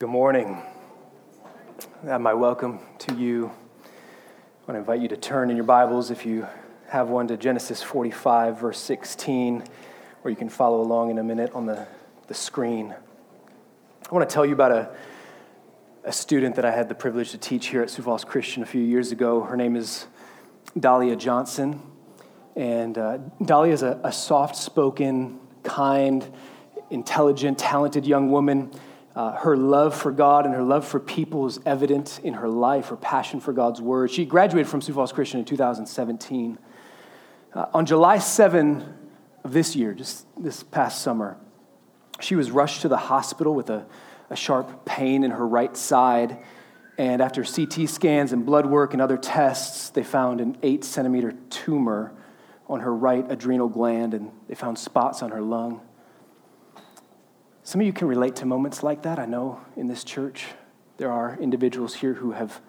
Good morning. My welcome to you. I want to invite you to turn in your Bibles, if you have one, to Genesis 45, verse 16, or you can follow along in a minute on the, the screen. I want to tell you about a, a student that I had the privilege to teach here at Sioux Falls Christian a few years ago. Her name is Dahlia Johnson. And uh, Dahlia is a, a soft spoken, kind, intelligent, talented young woman uh, her love for God and her love for people is evident in her life, her passion for God's word. She graduated from Sioux Falls Christian in 2017. Uh, on July 7 of this year, just this past summer, she was rushed to the hospital with a, a sharp pain in her right side. And after CT scans and blood work and other tests, they found an eight centimeter tumor on her right adrenal gland, and they found spots on her lung. Some of you can relate to moments like that. I know in this church there are individuals here who have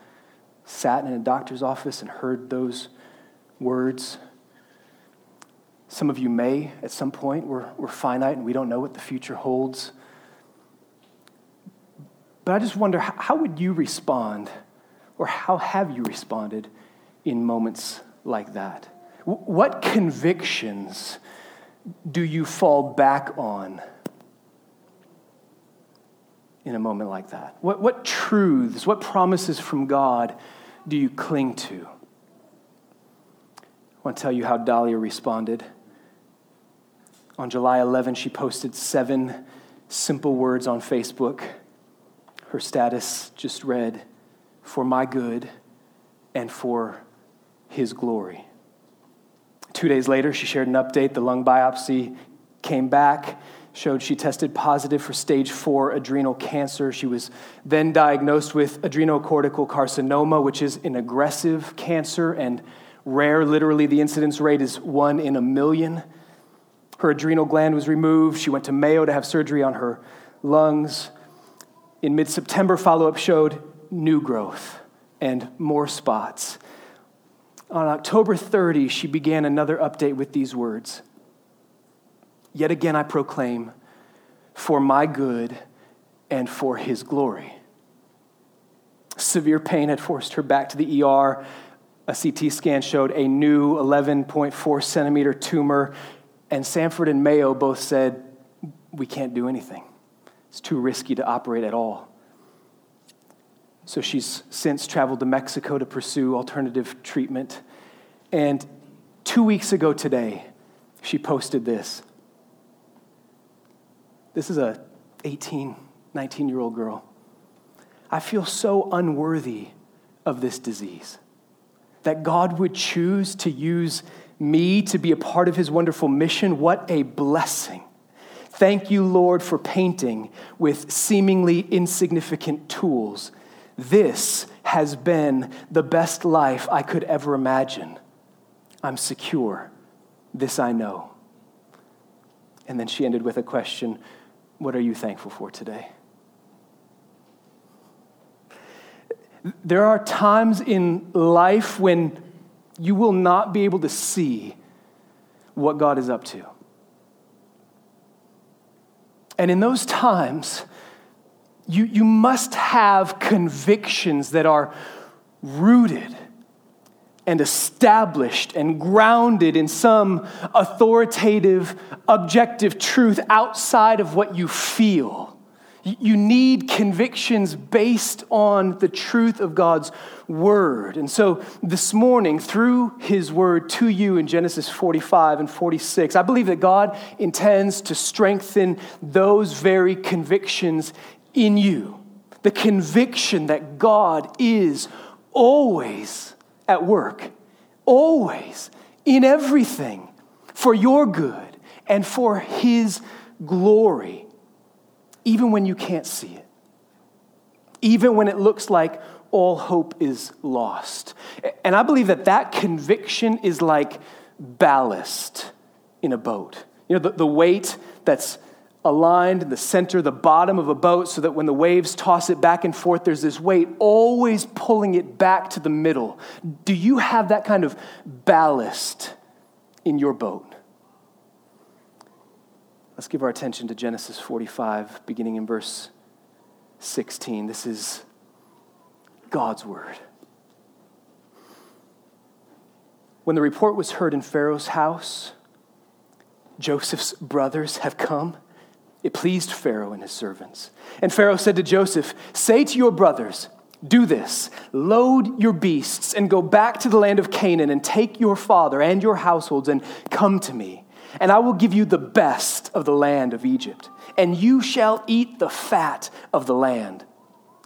sat in a doctor's office and heard those words. Some of you may at some point. We're, we're finite and we don't know what the future holds. But I just wonder how would you respond, or how have you responded in moments like that? What convictions do you fall back on? In a moment like that? What, what truths, what promises from God do you cling to? I want to tell you how Dahlia responded. On July 11, she posted seven simple words on Facebook. Her status just read, For my good and for his glory. Two days later, she shared an update. The lung biopsy came back showed she tested positive for stage four adrenal cancer. She was then diagnosed with adrenocortical carcinoma, which is an aggressive cancer and rare. Literally, the incidence rate is one in a million. Her adrenal gland was removed. She went to Mayo to have surgery on her lungs. In mid September, follow up showed new growth and more spots. On October 30, she began another update with these words Yet again I proclaim, for my good and for his glory. Severe pain had forced her back to the ER. A CT scan showed a new 11.4 centimeter tumor, and Sanford and Mayo both said, We can't do anything. It's too risky to operate at all. So she's since traveled to Mexico to pursue alternative treatment. And two weeks ago today, she posted this this is a 18, 19 year old girl. I feel so unworthy of this disease that God would choose to use me to be a part of his wonderful mission. What a blessing. Thank you, Lord, for painting with seemingly insignificant tools. This has been the best life I could ever imagine. I'm secure. This I know. And then she ended with a question what are you thankful for today? There are times in life when you will not be able to see what God is up to. And in those times, you, you must have convictions that are rooted and established and grounded in some authoritative, objective truth outside of what you feel. You need convictions based on the truth of God's word. And so this morning, through his word to you in Genesis 45 and 46, I believe that God intends to strengthen those very convictions in you. The conviction that God is always at work, always, in everything, for your good and for His glory, even when you can't see it, even when it looks like all hope is lost. And I believe that that conviction is like ballast in a boat. You know, the, the weight that's aligned in the center, the bottom of a boat, so that when the waves toss it back and forth, there's this weight always pulling it back to the middle. Do you have that kind of ballast in your boat? Let's give our attention to Genesis 45, beginning in verse 16. This is God's word. When the report was heard in Pharaoh's house, Joseph's brothers have come. It pleased Pharaoh and his servants. And Pharaoh said to Joseph, Say to your brothers, do this load your beasts and go back to the land of Canaan and take your father and your households and come to me. And I will give you the best of the land of Egypt, and you shall eat the fat of the land.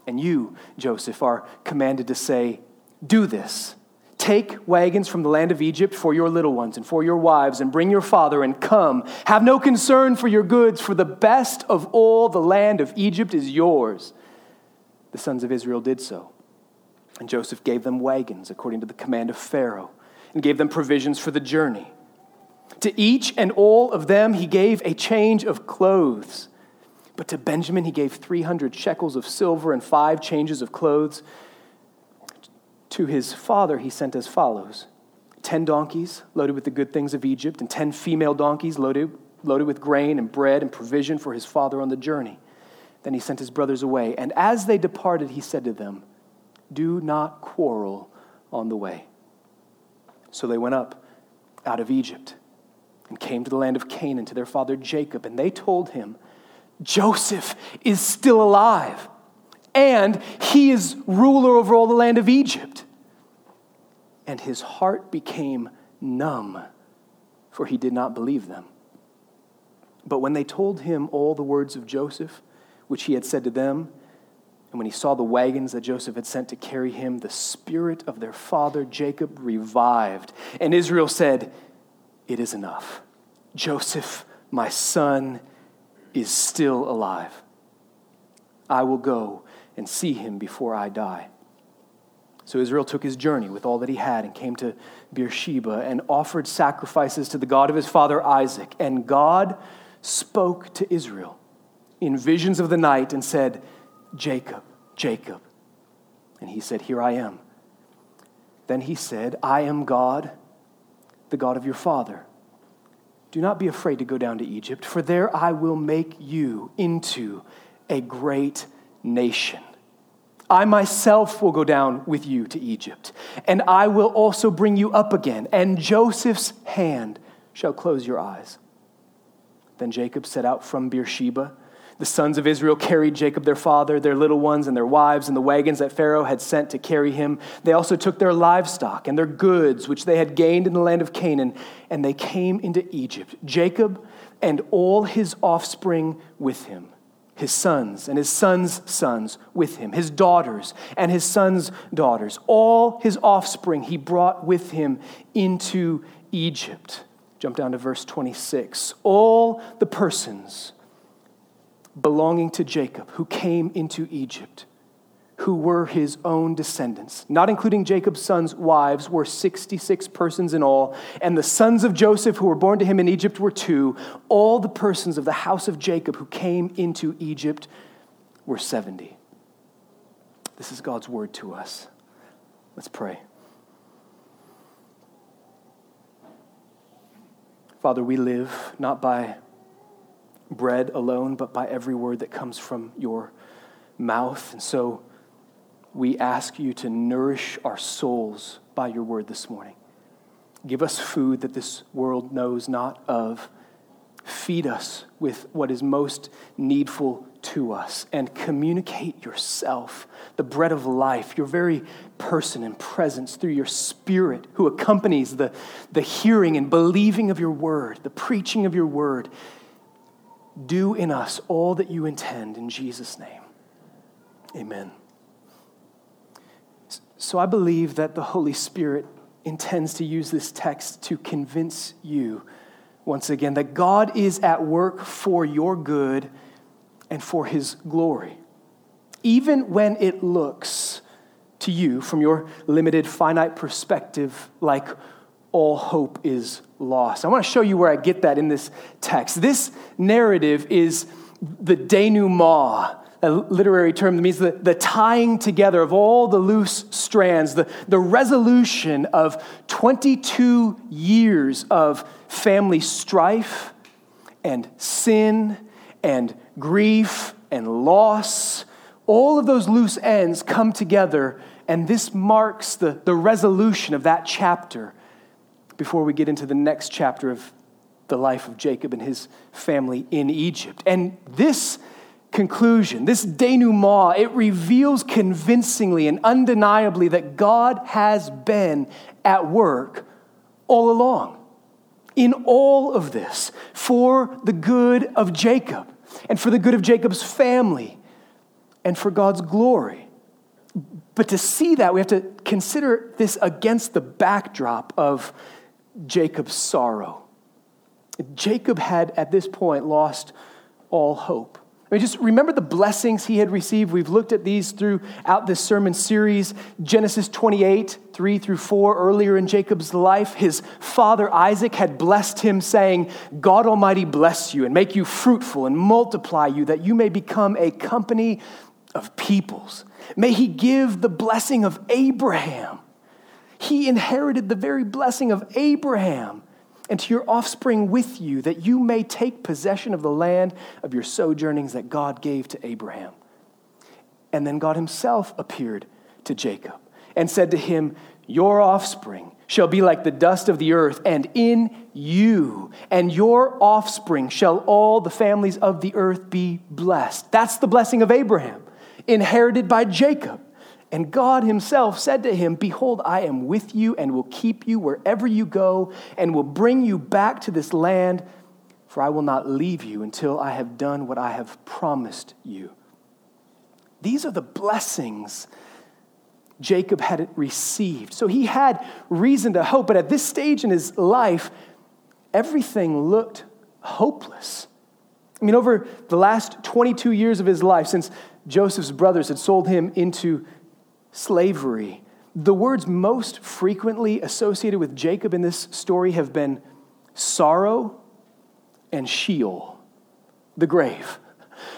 And you, Joseph, are commanded to say, Do this. Take wagons from the land of Egypt for your little ones and for your wives, and bring your father and come. Have no concern for your goods, for the best of all the land of Egypt is yours. The sons of Israel did so. And Joseph gave them wagons according to the command of Pharaoh, and gave them provisions for the journey. To each and all of them he gave a change of clothes. But to Benjamin he gave 300 shekels of silver and five changes of clothes. To his father he sent as follows ten donkeys loaded with the good things of Egypt, and ten female donkeys loaded, loaded with grain and bread and provision for his father on the journey. Then he sent his brothers away. And as they departed, he said to them, Do not quarrel on the way. So they went up out of Egypt and came to the land of Canaan to their father Jacob. And they told him, Joseph is still alive, and he is ruler over all the land of Egypt. And his heart became numb, for he did not believe them. But when they told him all the words of Joseph, which he had said to them. And when he saw the wagons that Joseph had sent to carry him, the spirit of their father Jacob revived. And Israel said, It is enough. Joseph, my son, is still alive. I will go and see him before I die. So Israel took his journey with all that he had and came to Beersheba and offered sacrifices to the God of his father Isaac. And God spoke to Israel in visions of the night and said, Jacob, Jacob. And he said, Here I am. Then he said, I am God, the God of your father. Do not be afraid to go down to Egypt, for there I will make you into a great nation. I myself will go down with you to Egypt, and I will also bring you up again, and Joseph's hand shall close your eyes. Then Jacob set out from Beersheba the sons of Israel carried Jacob their father, their little ones, and their wives in the wagons that Pharaoh had sent to carry him. They also took their livestock and their goods, which they had gained in the land of Canaan, and they came into Egypt. Jacob and all his offspring with him, his sons and his sons' sons with him, his daughters and his sons' daughters. All his offspring he brought with him into Egypt. Jump down to verse 26. All the persons belonging to Jacob, who came into Egypt, who were his own descendants. Not including Jacob's sons' wives, were 66 persons in all, and the sons of Joseph who were born to him in Egypt were two. All the persons of the house of Jacob who came into Egypt were 70. This is God's word to us. Let's pray. Father, we live not by bread alone, but by every word that comes from your mouth. And so we ask you to nourish our souls by your word this morning. Give us food that this world knows not of. Feed us with what is most needful to us and communicate yourself, the bread of life, your very person and presence through your spirit who accompanies the, the hearing and believing of your word, the preaching of your word do in us all that you intend in Jesus' name. Amen. So I believe that the Holy Spirit intends to use this text to convince you once again that God is at work for your good and for his glory. Even when it looks to you from your limited, finite perspective like all hope is lost. I want to show you where I get that in this text. This narrative is the denouement, a literary term that means the, the tying together of all the loose strands, the, the resolution of 22 years of family strife and sin and grief and loss all of those loose ends come together, and this marks the, the resolution of that chapter before we get into the next chapter of the life of Jacob and his family in Egypt. And this conclusion, this denouement, it reveals convincingly and undeniably that God has been at work all along. In all of this, for the good of Jacob and for the good of Jacob's family and for God's glory. But to see that, we have to consider this against the backdrop of Jacob's sorrow. Jacob had, at this point, lost all hope. I mean, just remember the blessings he had received. We've looked at these throughout this sermon series. Genesis 28, 3 through 4, earlier in Jacob's life, his father Isaac had blessed him, saying, God Almighty bless you and make you fruitful and multiply you, that you may become a company of peoples. May he give the blessing of Abraham. He inherited the very blessing of Abraham and to your offspring with you, that you may take possession of the land of your sojournings that God gave to Abraham. And then God himself appeared to Jacob and said to him, Your offspring shall be like the dust of the earth, and in you and your offspring shall all the families of the earth be blessed. That's the blessing of Abraham, inherited by Jacob. And God himself said to him, Behold, I am with you and will keep you wherever you go and will bring you back to this land, for I will not leave you until I have done what I have promised you. These are the blessings Jacob had received. So he had reason to hope, but at this stage in his life, everything looked hopeless. I mean, over the last 22 years of his life, since Joseph's brothers had sold him into slavery. The words most frequently associated with Jacob in this story have been sorrow and Sheol, the grave.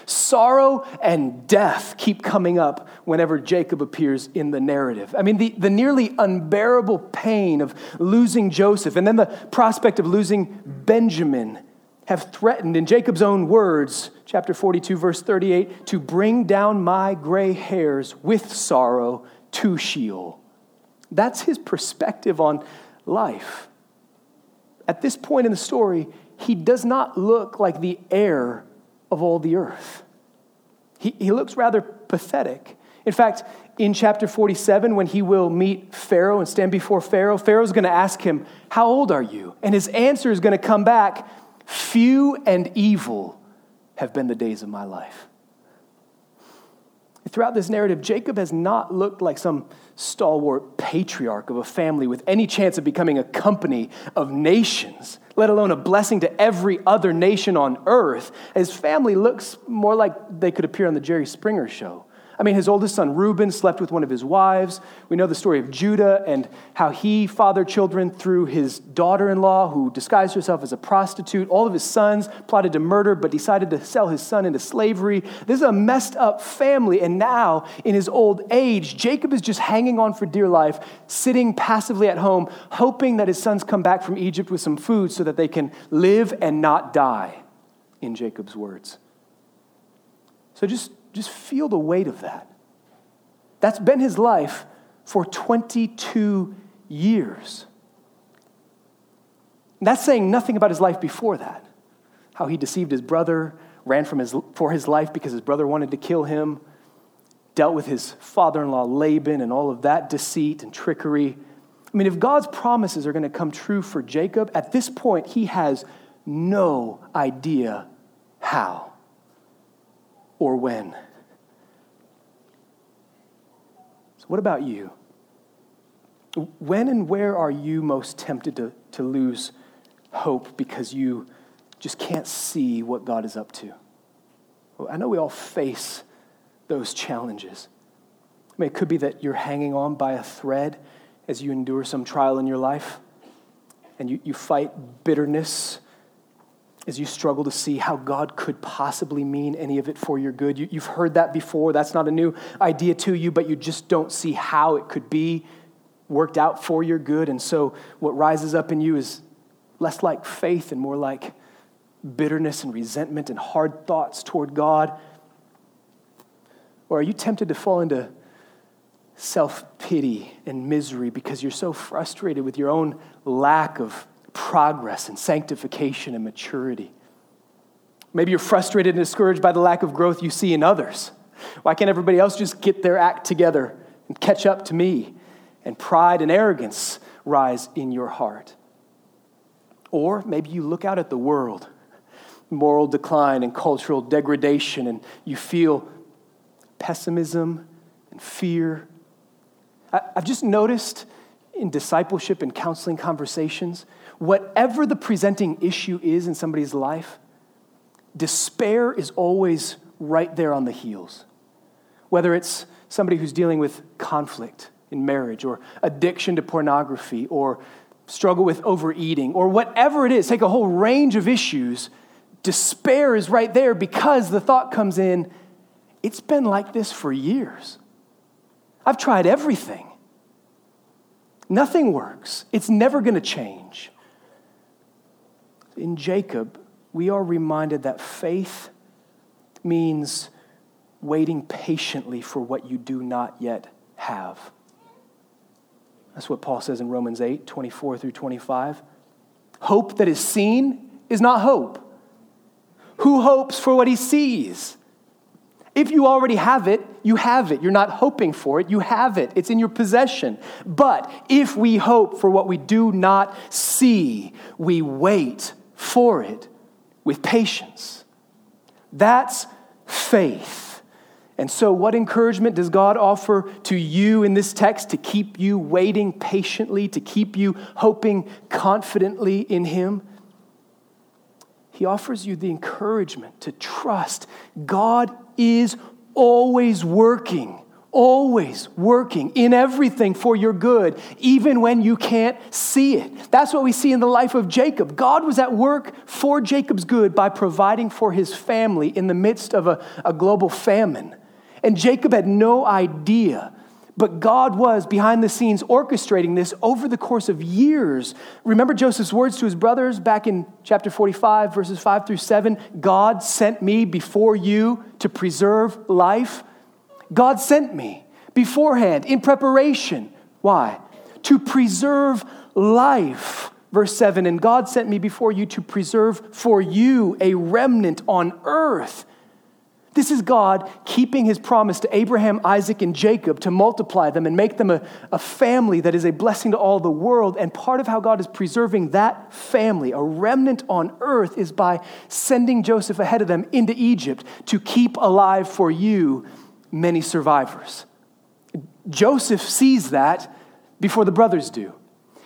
Sorrow and death keep coming up whenever Jacob appears in the narrative. I mean, the, the nearly unbearable pain of losing Joseph and then the prospect of losing Benjamin have threatened, in Jacob's own words, chapter 42, verse 38, to bring down my gray hairs with sorrow to Sheol. That's his perspective on life. At this point in the story, he does not look like the heir of all the earth. He, he looks rather pathetic. In fact, in chapter 47, when he will meet Pharaoh and stand before Pharaoh, Pharaoh's going to ask him, How old are you? And his answer is going to come back, Few and evil have been the days of my life. Throughout this narrative, Jacob has not looked like some stalwart patriarch of a family with any chance of becoming a company of nations, let alone a blessing to every other nation on earth. His family looks more like they could appear on the Jerry Springer show. I mean, his oldest son Reuben slept with one of his wives. We know the story of Judah and how he fathered children through his daughter in law, who disguised herself as a prostitute. All of his sons plotted to murder, but decided to sell his son into slavery. This is a messed up family. And now, in his old age, Jacob is just hanging on for dear life, sitting passively at home, hoping that his sons come back from Egypt with some food so that they can live and not die, in Jacob's words. So just just feel the weight of that. That's been his life for 22 years. that's saying nothing about his life before that. How he deceived his brother, ran from his, for his life because his brother wanted to kill him, dealt with his father in law Laban and all of that deceit and trickery. I mean, if God's promises are going to come true for Jacob, at this point, he has no idea how or when. So, what about you? When and where are you most tempted to, to lose hope because you just can't see what God is up to? Well, I know we all face those challenges. I mean, it could be that you're hanging on by a thread as you endure some trial in your life and you, you fight bitterness as you struggle to see how God could possibly mean any of it for your good. You, have heard that before. That's not a new idea to you, but you just don't see how it could be worked out for your good. And so what rises up in you is less like faith and more like bitterness and resentment and hard thoughts toward God. Or are you tempted to fall into self pity and misery because you're so frustrated with your own lack of progress and sanctification and maturity? Maybe you're frustrated and discouraged by the lack of growth you see in others. Why can't everybody else just get their act together and catch up to me? And pride and arrogance rise in your heart. Or maybe you look out at the world, moral decline and cultural degradation, and you feel pessimism and fear. I've just noticed in discipleship and counseling conversations, whatever the presenting issue is in somebody's life, despair is always right there on the heels. Whether it's somebody who's dealing with conflict in marriage or addiction to pornography or struggle with overeating or whatever it is, take a whole range of issues, despair is right there because the thought comes in, it's been like this for years. I've tried everything. Nothing works. It's never going to change. In Jacob, we are reminded that faith means waiting patiently for what you do not yet have. That's what Paul says in Romans 8 24 through 25. Hope that is seen is not hope. Who hopes for what he sees? If you already have it, you have it. You're not hoping for it, you have it. It's in your possession. But if we hope for what we do not see, we wait for it with patience. That's faith. And so, what encouragement does God offer to you in this text to keep you waiting patiently, to keep you hoping confidently in Him? He offers you the encouragement to trust God is always working always working in everything for your good, even when you can't see it. That's what we see in the life of Jacob. God was at work for Jacob's good by providing for his family in the midst of a, a global famine. And Jacob had no idea. But God was behind the scenes orchestrating this over the course of years. Remember Joseph's words to his brothers back in chapter 45, verses 5 through 7 God sent me before you to preserve life. God sent me beforehand in preparation. Why? To preserve life. Verse 7 And God sent me before you to preserve for you a remnant on earth. This is God keeping his promise to Abraham, Isaac, and Jacob to multiply them and make them a, a family that is a blessing to all the world. And part of how God is preserving that family, a remnant on earth, is by sending Joseph ahead of them into Egypt to keep alive for you many survivors. Joseph sees that before the brothers do.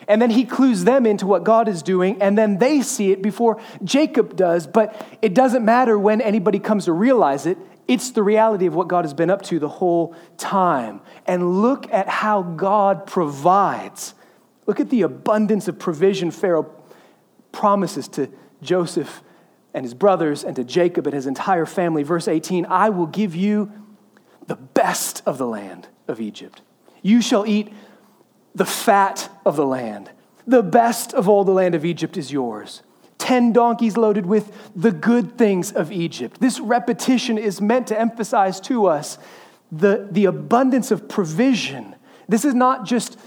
And then he clues them into what God is doing, and then they see it before Jacob does. But it doesn't matter when anybody comes to realize it, it's the reality of what God has been up to the whole time. And look at how God provides. Look at the abundance of provision Pharaoh promises to Joseph and his brothers and to Jacob and his entire family. Verse 18 I will give you the best of the land of Egypt. You shall eat the fat of the land. The best of all the land of Egypt is yours. Ten donkeys loaded with the good things of Egypt. This repetition is meant to emphasize to us the, the abundance of provision. This is not just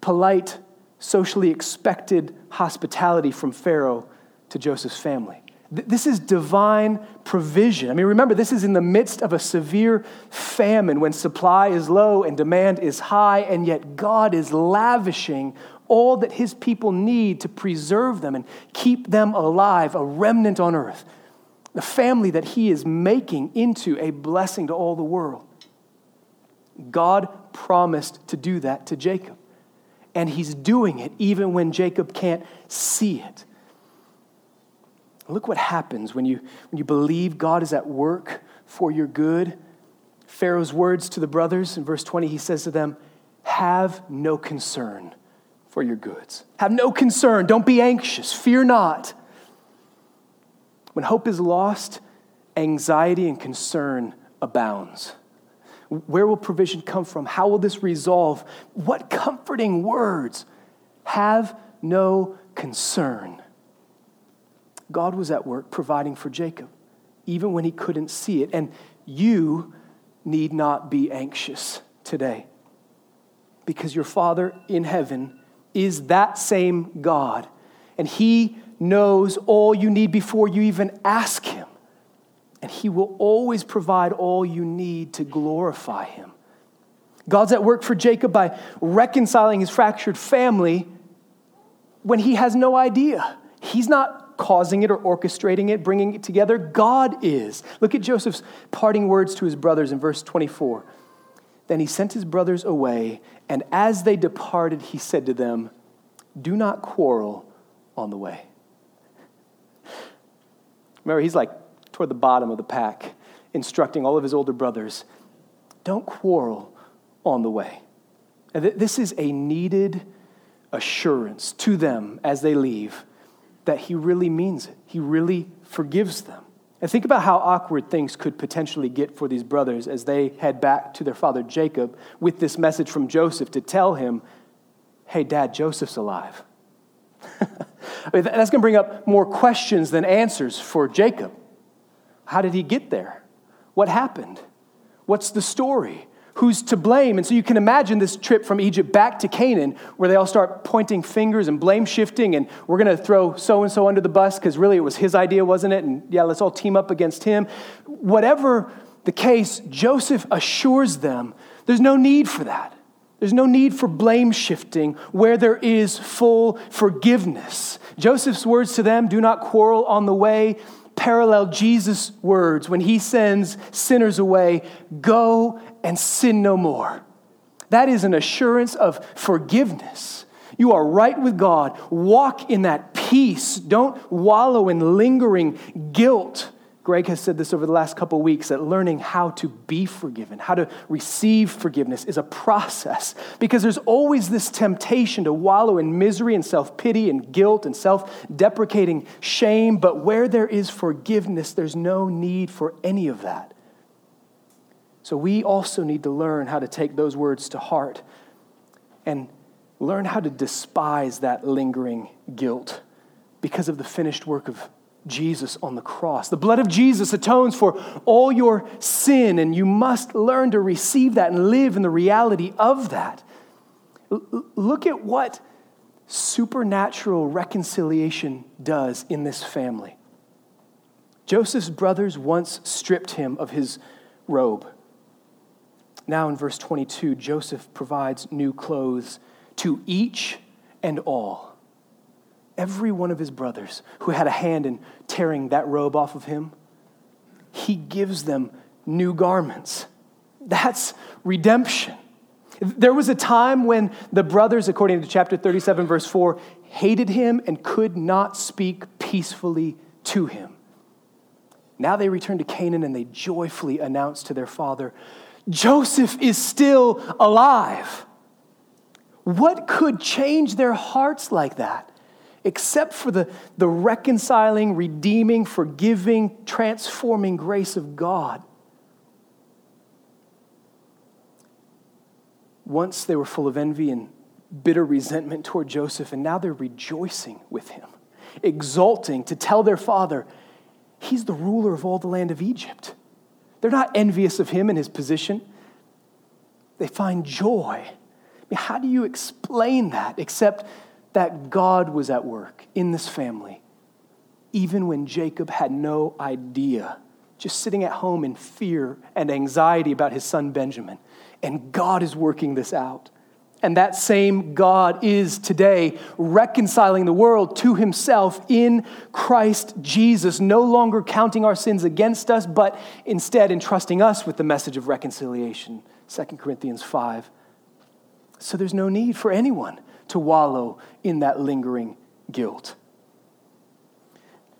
polite, socially expected hospitality from Pharaoh to Joseph's family. This is divine provision. I mean, remember, this is in the midst of a severe famine when supply is low and demand is high, and yet God is lavishing all that his people need to preserve them and keep them alive, a remnant on earth, the family that he is making into a blessing to all the world. God promised to do that to Jacob, and he's doing it even when Jacob can't see it. Look what happens when you, when you believe God is at work for your good. Pharaoh's words to the brothers in verse 20, he says to them, Have no concern for your goods. Have no concern. Don't be anxious. Fear not. When hope is lost, anxiety and concern abounds. Where will provision come from? How will this resolve? What comforting words. Have no concern. God was at work providing for Jacob, even when he couldn't see it. And you need not be anxious today because your Father in heaven is that same God, and He knows all you need before you even ask Him. And He will always provide all you need to glorify Him. God's at work for Jacob by reconciling his fractured family when he has no idea. He's not causing it or orchestrating it, bringing it together. God is. Look at Joseph's parting words to his brothers in verse 24. Then he sent his brothers away, and as they departed, he said to them, Do not quarrel on the way. Remember, he's like toward the bottom of the pack, instructing all of his older brothers don't quarrel on the way. And this is a needed assurance to them as they leave that he really means it. He really forgives them. And think about how awkward things could potentially get for these brothers as they head back to their father Jacob with this message from Joseph to tell him, hey, dad, Joseph's alive. I mean, that's going to bring up more questions than answers for Jacob. How did he get there? What happened? What's the story? Who's to blame. And so you can imagine this trip from Egypt back to Canaan where they all start pointing fingers and blame shifting, and we're going to throw so and so under the bus because really it was his idea, wasn't it? And yeah, let's all team up against him. Whatever the case, Joseph assures them there's no need for that. There's no need for blame shifting where there is full forgiveness. Joseph's words to them do not quarrel on the way parallel Jesus' words when he sends sinners away go and sin no more. That is an assurance of forgiveness. You are right with God. Walk in that peace. Don't wallow in lingering guilt Greg has said this over the last couple weeks that learning how to be forgiven, how to receive forgiveness is a process because there's always this temptation to wallow in misery and self pity and guilt and self deprecating shame. But where there is forgiveness, there's no need for any of that. So we also need to learn how to take those words to heart and learn how to despise that lingering guilt because of the finished work of Jesus on the cross. The blood of Jesus atones for all your sin, and you must learn to receive that and live in the reality of that. L- look at what supernatural reconciliation does in this family. Joseph's brothers once stripped him of his robe. Now, in verse 22, Joseph provides new clothes to each and all every one of his brothers who had a hand in tearing that robe off of him, he gives them new garments. That's redemption. There was a time when the brothers, according to chapter 37, verse 4, hated him and could not speak peacefully to him. Now they return to Canaan and they joyfully announce to their father, Joseph is still alive. What could change their hearts like that? except for the, the reconciling, redeeming, forgiving, transforming grace of God. Once they were full of envy and bitter resentment toward Joseph, and now they're rejoicing with him, exulting to tell their father, He's the ruler of all the land of Egypt. They're not envious of him and his position, they find joy. I mean, how do you explain that except that God was at work in this family, even when Jacob had no idea, just sitting at home in fear and anxiety about his son Benjamin. And God is working this out. And that same God is today reconciling the world to himself in Christ Jesus, no longer counting our sins against us, but instead entrusting us with the message of reconciliation. 2 Corinthians 5. So there's no need for anyone to wallow in that lingering guilt.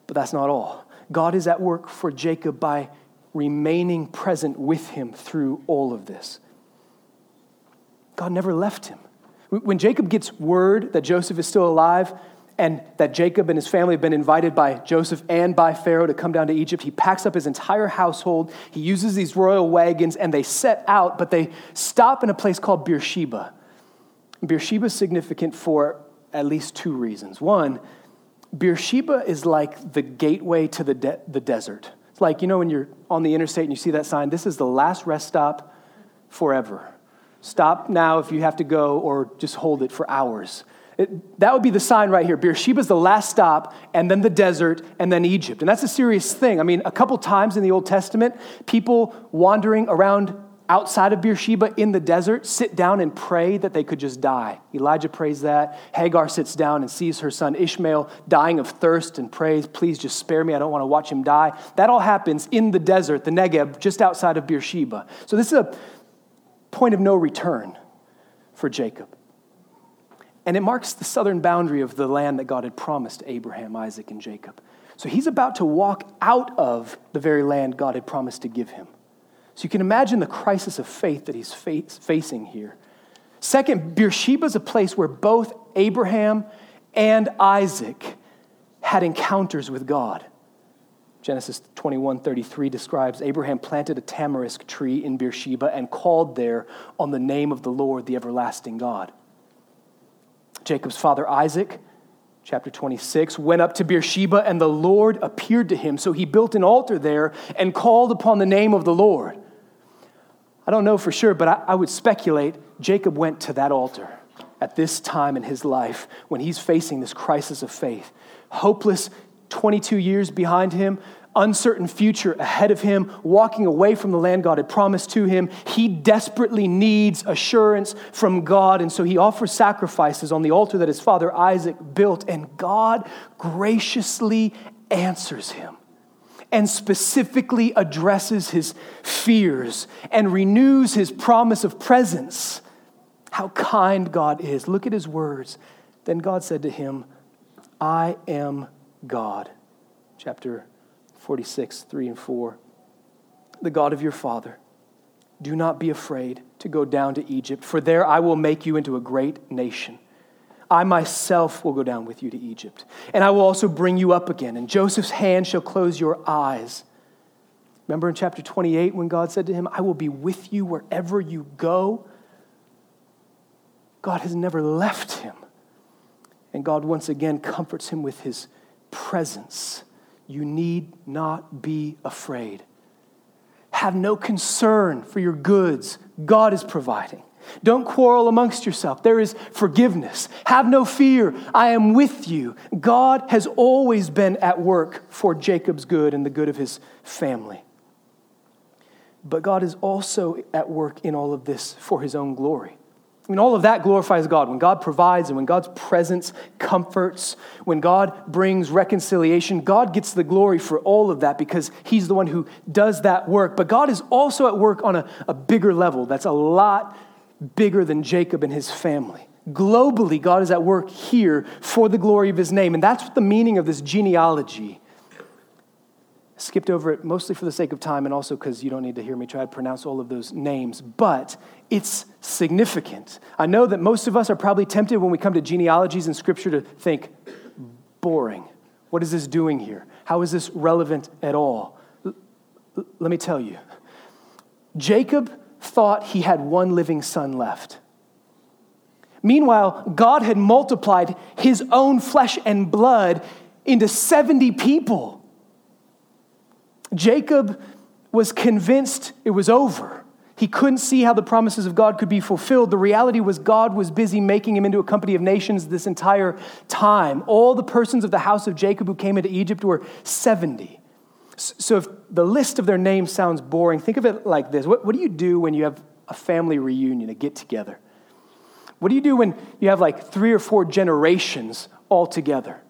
But that's not all. God is at work for Jacob by remaining present with him through all of this. God never left him. When Jacob gets word that Joseph is still alive and that Jacob and his family have been invited by Joseph and by Pharaoh to come down to Egypt, he packs up his entire household. He uses these royal wagons and they set out, but they stop in a place called Beersheba. Beersheba is significant for at least two reasons. One, Beersheba is like the gateway to the, de- the desert. It's like, you know, when you're on the interstate and you see that sign, this is the last rest stop forever. Stop now if you have to go, or just hold it for hours. It, that would be the sign right here. Beersheba is the last stop, and then the desert, and then Egypt. And that's a serious thing. I mean, a couple times in the Old Testament, people wandering around outside of Beersheba in the desert sit down and pray that they could just die. Elijah prays that. Hagar sits down and sees her son Ishmael dying of thirst and prays, Please just spare me. I don't want to watch him die. That all happens in the desert, the Negev, just outside of Beersheba. So this is a point of no return for Jacob. And it marks the southern boundary of the land that God had promised Abraham, Isaac, and Jacob. So he's about to walk out of the very land God had promised to give him. So you can imagine the crisis of faith that he's facing here. Second, Beersheba is a place where both Abraham and Isaac had encounters with God. Genesis 21 33 describes Abraham planted a tamarisk tree in Beersheba and called there on the name of the Lord, the everlasting God. Jacob's father Isaac chapter 26, went up to Beersheba, and the Lord appeared to him. So he built an altar there and called upon the name of the Lord. I don't know for sure, but I, I would speculate Jacob went to that altar at this time in his life when he's facing this crisis of faith. Hopeless 22 years behind him, uncertain future ahead of him, walking away from the land God had promised to him. He desperately needs assurance from God, and so he offers sacrifices on the altar that his father Isaac built, and God graciously answers him and specifically addresses his fears and renews his promise of presence. How kind God is. Look at his words. Then God said to him, I am God. Chapter 46, 3 and 4. The God of your father. Do not be afraid to go down to Egypt, for there I will make you into a great nation. I myself will go down with you to Egypt, and I will also bring you up again, and Joseph's hand shall close your eyes. Remember in chapter 28 when God said to him, I will be with you wherever you go? God has never left him. And God once again comforts him with his presence. You need not be afraid. Have no concern for your goods, God is providing. Don't quarrel amongst yourself. There is forgiveness. Have no fear. I am with you. God has always been at work for Jacob's good and the good of his family. But God is also at work in all of this for his own glory. I mean, all of that glorifies God. When God provides and when God's presence comforts, when God brings reconciliation, God gets the glory for all of that because He's the one who does that work. But God is also at work on a, a bigger level that's a lot bigger than Jacob and his family. Globally, God is at work here for the glory of his name. And that's what the meaning of this genealogy. I skipped over it mostly for the sake of time and also because you don't need to hear me try to pronounce all of those names, but it's significant. I know that most of us are probably tempted when we come to genealogies in Scripture to think, boring. What is this doing here? How is this relevant at all? L- let me tell you. Jacob thought he had one living son left. Meanwhile, God had multiplied his own flesh and blood into 70 people. Jacob was convinced it was over. He couldn't see how the promises of God could be fulfilled. The reality was, God was busy making him into a company of nations this entire time. All the persons of the house of Jacob who came into Egypt were 70. So if the list of their names sounds boring, think of it like this what, what do you do when you have a family reunion, a get together? What do you do when you have like three or four generations all together?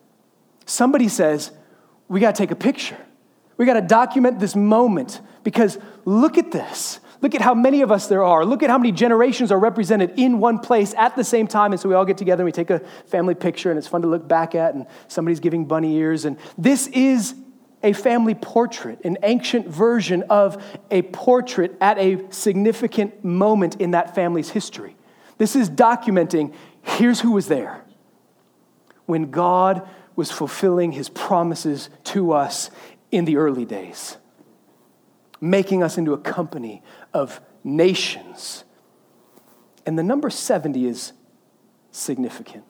Somebody says, We got to take a picture. We got to document this moment because look at this. Look at how many of us there are. Look at how many generations are represented in one place at the same time. And so we all get together and we take a family picture, and it's fun to look back at, and somebody's giving bunny ears. And this is a family portrait, an ancient version of a portrait at a significant moment in that family's history. This is documenting here's who was there when God was fulfilling his promises to us in the early days, making us into a company of nations. And the number 70 is significant.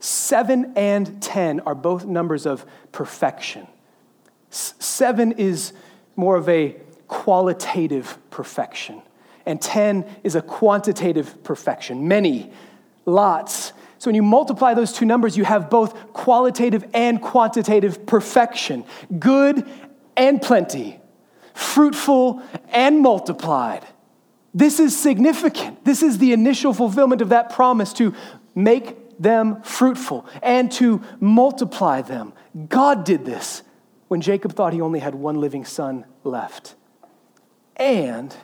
Seven and 10 are both numbers of perfection. Seven is more of a qualitative perfection, and 10 is a quantitative perfection. Many, lots. So when you multiply those two numbers, you have both qualitative and quantitative perfection, good and plenty, fruitful and multiplied. This is significant. This is the initial fulfillment of that promise to make them fruitful and to multiply them. God did this when Jacob thought he only had one living son left. And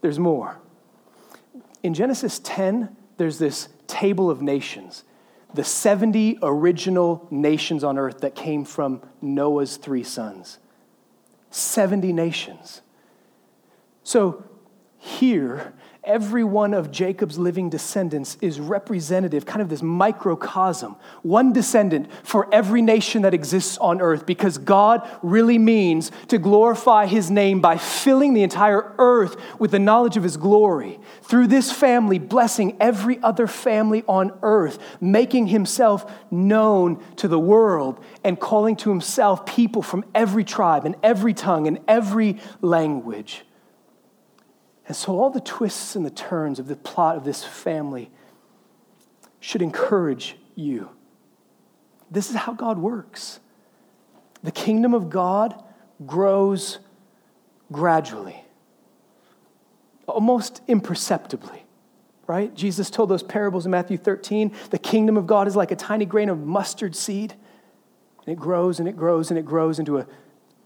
there's more. In Genesis 10, there's this table of nations, the 70 original nations on earth that came from Noah's three sons. 70 nations. So here, every one of Jacob's living descendants is representative, kind of this microcosm, one descendant for every nation that exists on earth, because God really means to glorify his name by filling the entire earth with the knowledge of his glory. Through this family, blessing every other family on earth, making himself known to the world, and calling to himself people from every tribe and every tongue and every language. And so, all the twists and the turns of the plot of this family should encourage you. This is how God works. The kingdom of God grows gradually, almost imperceptibly, right? Jesus told those parables in Matthew 13 the kingdom of God is like a tiny grain of mustard seed, and it grows and it grows and it grows into a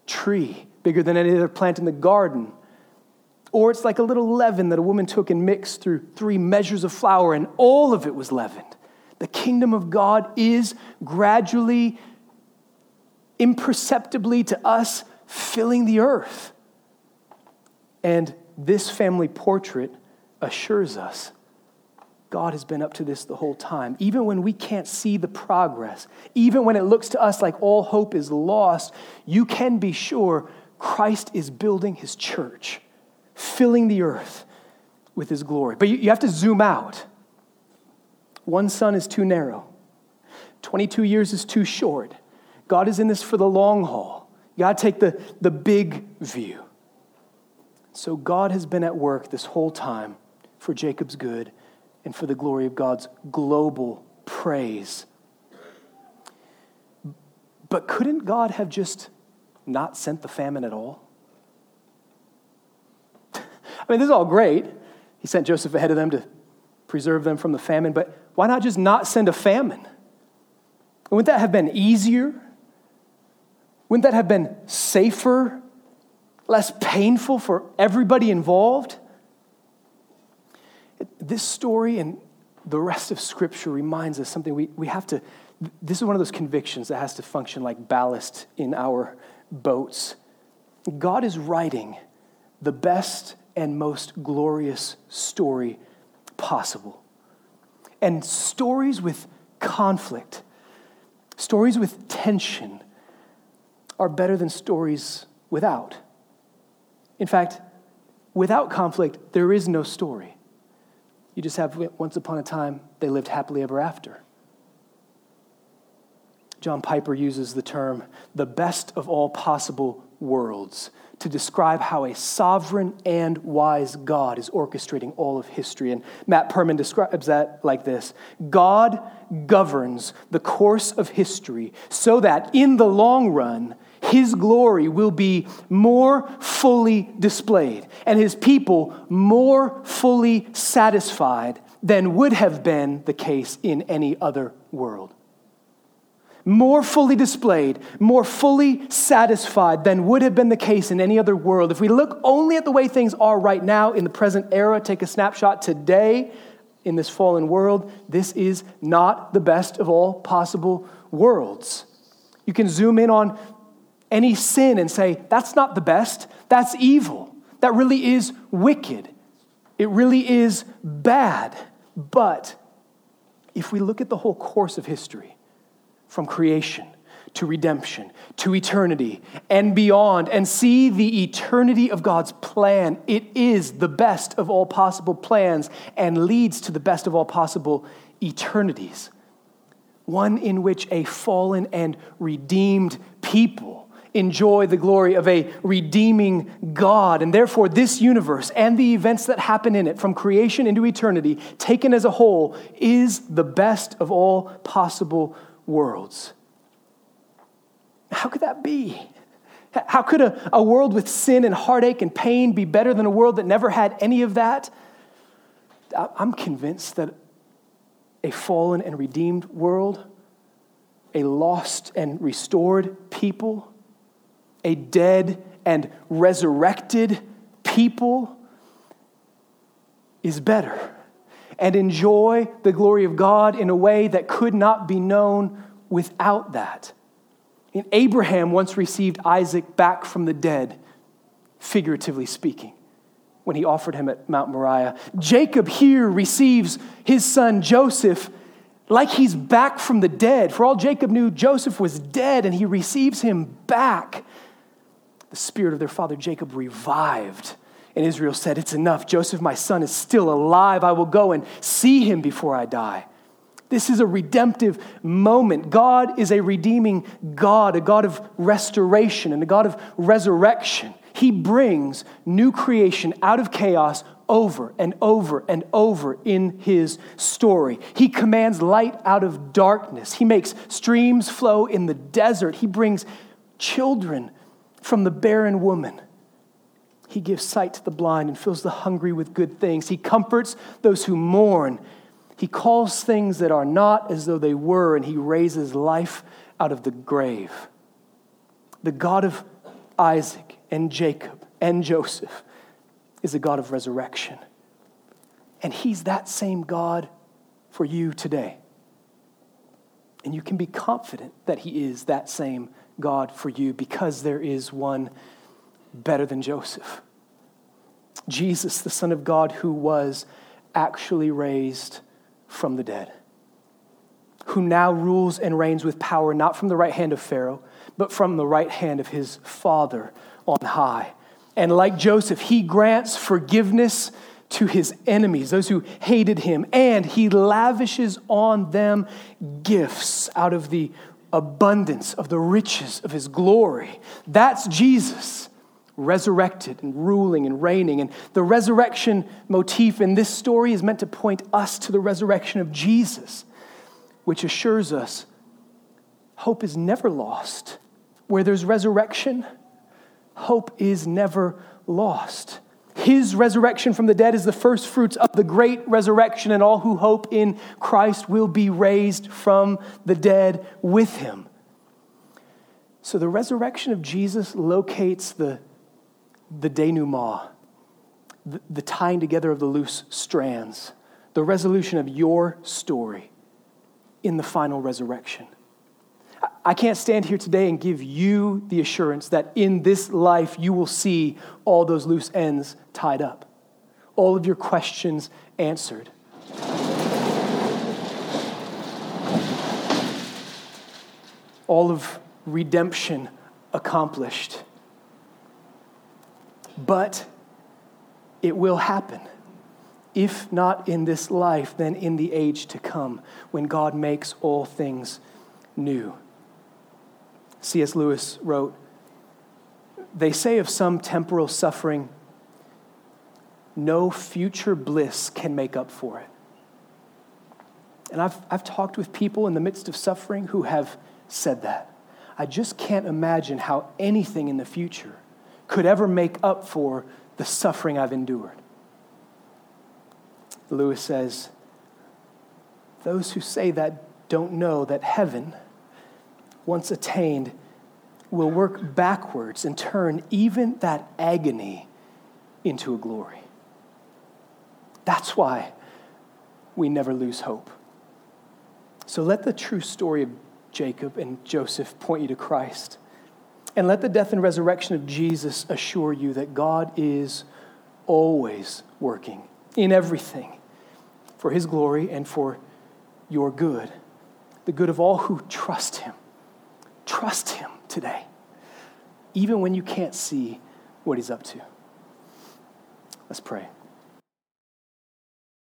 tree bigger than any other plant in the garden or it's like a little leaven that a woman took and mixed through three measures of flour, and all of it was leavened. The kingdom of God is gradually, imperceptibly to us, filling the earth. And this family portrait assures us God has been up to this the whole time. Even when we can't see the progress, even when it looks to us like all hope is lost, you can be sure Christ is building his church filling the earth with his glory. But you, you have to zoom out. One son is too narrow, 22 years is too short. God is in this for the long haul. You got to take the, the big view. So God has been at work this whole time for Jacob's good and for the glory of God's global praise. But couldn't God have just not sent the famine at all? I mean, this is all great. He sent Joseph ahead of them to preserve them from the famine, but why not just not send a famine? Wouldn't that have been easier? Wouldn't that have been safer, less painful for everybody involved? This story and the rest of Scripture reminds us something we, we have to. This is one of those convictions that has to function like ballast in our boats. God is writing the best and most glorious story possible. And stories with conflict, stories with tension, are better than stories without. In fact, without conflict, there is no story. You just have once upon a time, they lived happily ever after. John Piper uses the term the best of all possible worlds to describe how a sovereign and wise God is orchestrating all of history. And Matt Perman describes that like this God governs the course of history so that in the long run, his glory will be more fully displayed and his people more fully satisfied than would have been the case in any other world more fully displayed, more fully satisfied than would have been the case in any other world. If we look only at the way things are right now in the present era, take a snapshot today in this fallen world, this is not the best of all possible worlds. You can zoom in on any sin and say, that's not the best, that's evil. That really is wicked. It really is bad. But if we look at the whole course of history, from creation to redemption to eternity and beyond and see the eternity of God's plan. It is the best of all possible plans and leads to the best of all possible eternities. One in which a fallen and redeemed people enjoy the glory of a redeeming God. And therefore, this universe and the events that happen in it, from creation into eternity, taken as a whole, is the best of all possible worlds. How could that be? How could a, a world with sin and heartache and pain be better than a world that never had any of that? I'm convinced that a fallen and redeemed world, a lost and restored people, a dead and resurrected people is better and enjoy the glory of God in a way that could not be known without that. And Abraham once received Isaac back from the dead, figuratively speaking when he offered him at Mount Moriah. Jacob here receives his son Joseph like he's back from the dead. For all Jacob knew, Joseph was dead, and he receives him back. The spirit of their father Jacob revived. And Israel said, It's enough. Joseph, my son, is still alive. I will go and see him before I die. This is a redemptive moment. God is a redeeming God, a God of restoration and a God of resurrection. He brings new creation out of chaos over and over and over in his story. He commands light out of darkness. He makes streams flow in the desert. He brings children from the barren woman. He gives sight to the blind and fills the hungry with good things. He comforts those who mourn. He calls things that are not as though they were, and he raises life out of the grave. The God of Isaac and Jacob and Joseph is a God of resurrection. And He's that same God for you today. And you can be confident that He is that same God for you because there is one better than Joseph. Jesus, the Son of God, who was actually raised from the dead, who now rules and reigns with power not from the right hand of Pharaoh, but from the right hand of his Father on high. And like Joseph, he grants forgiveness to his enemies, those who hated him, and he lavishes on them gifts out of the abundance of the riches of his glory. That's Jesus, resurrected and ruling and reigning. And the resurrection motif in this story is meant to point us to the resurrection of Jesus, which assures us hope is never lost. Where there's resurrection, hope is never lost. His resurrection from the dead is the first fruits of the great resurrection, and all who hope in Christ will be raised from the dead with him. So the resurrection of Jesus locates the, the denouement, the, the tying together of the loose strands, the resolution of your story in the final resurrection. I can't stand here today and give you the assurance that in this life you will see all those loose ends tied up, all of your questions answered. All of redemption accomplished. But it will happen. If not in this life, then in the age to come, when God makes all things new. C.S. Lewis wrote, They say of some temporal suffering, no future bliss can make up for it. And I've, I've talked with people in the midst of suffering who have said that. I just can't imagine how anything in the future could ever make up for the suffering I've endured. Lewis says, Those who say that don't know that heaven once attained, will work backwards and turn even that agony into a glory. That's why we never lose hope. So let the true story of Jacob and Joseph point you to Christ. And let the death and resurrection of Jesus assure you that God is always working in everything for his glory and for your good, the good of all who trust him. Trust Him today, even when you can't see what He's up to. Let's pray.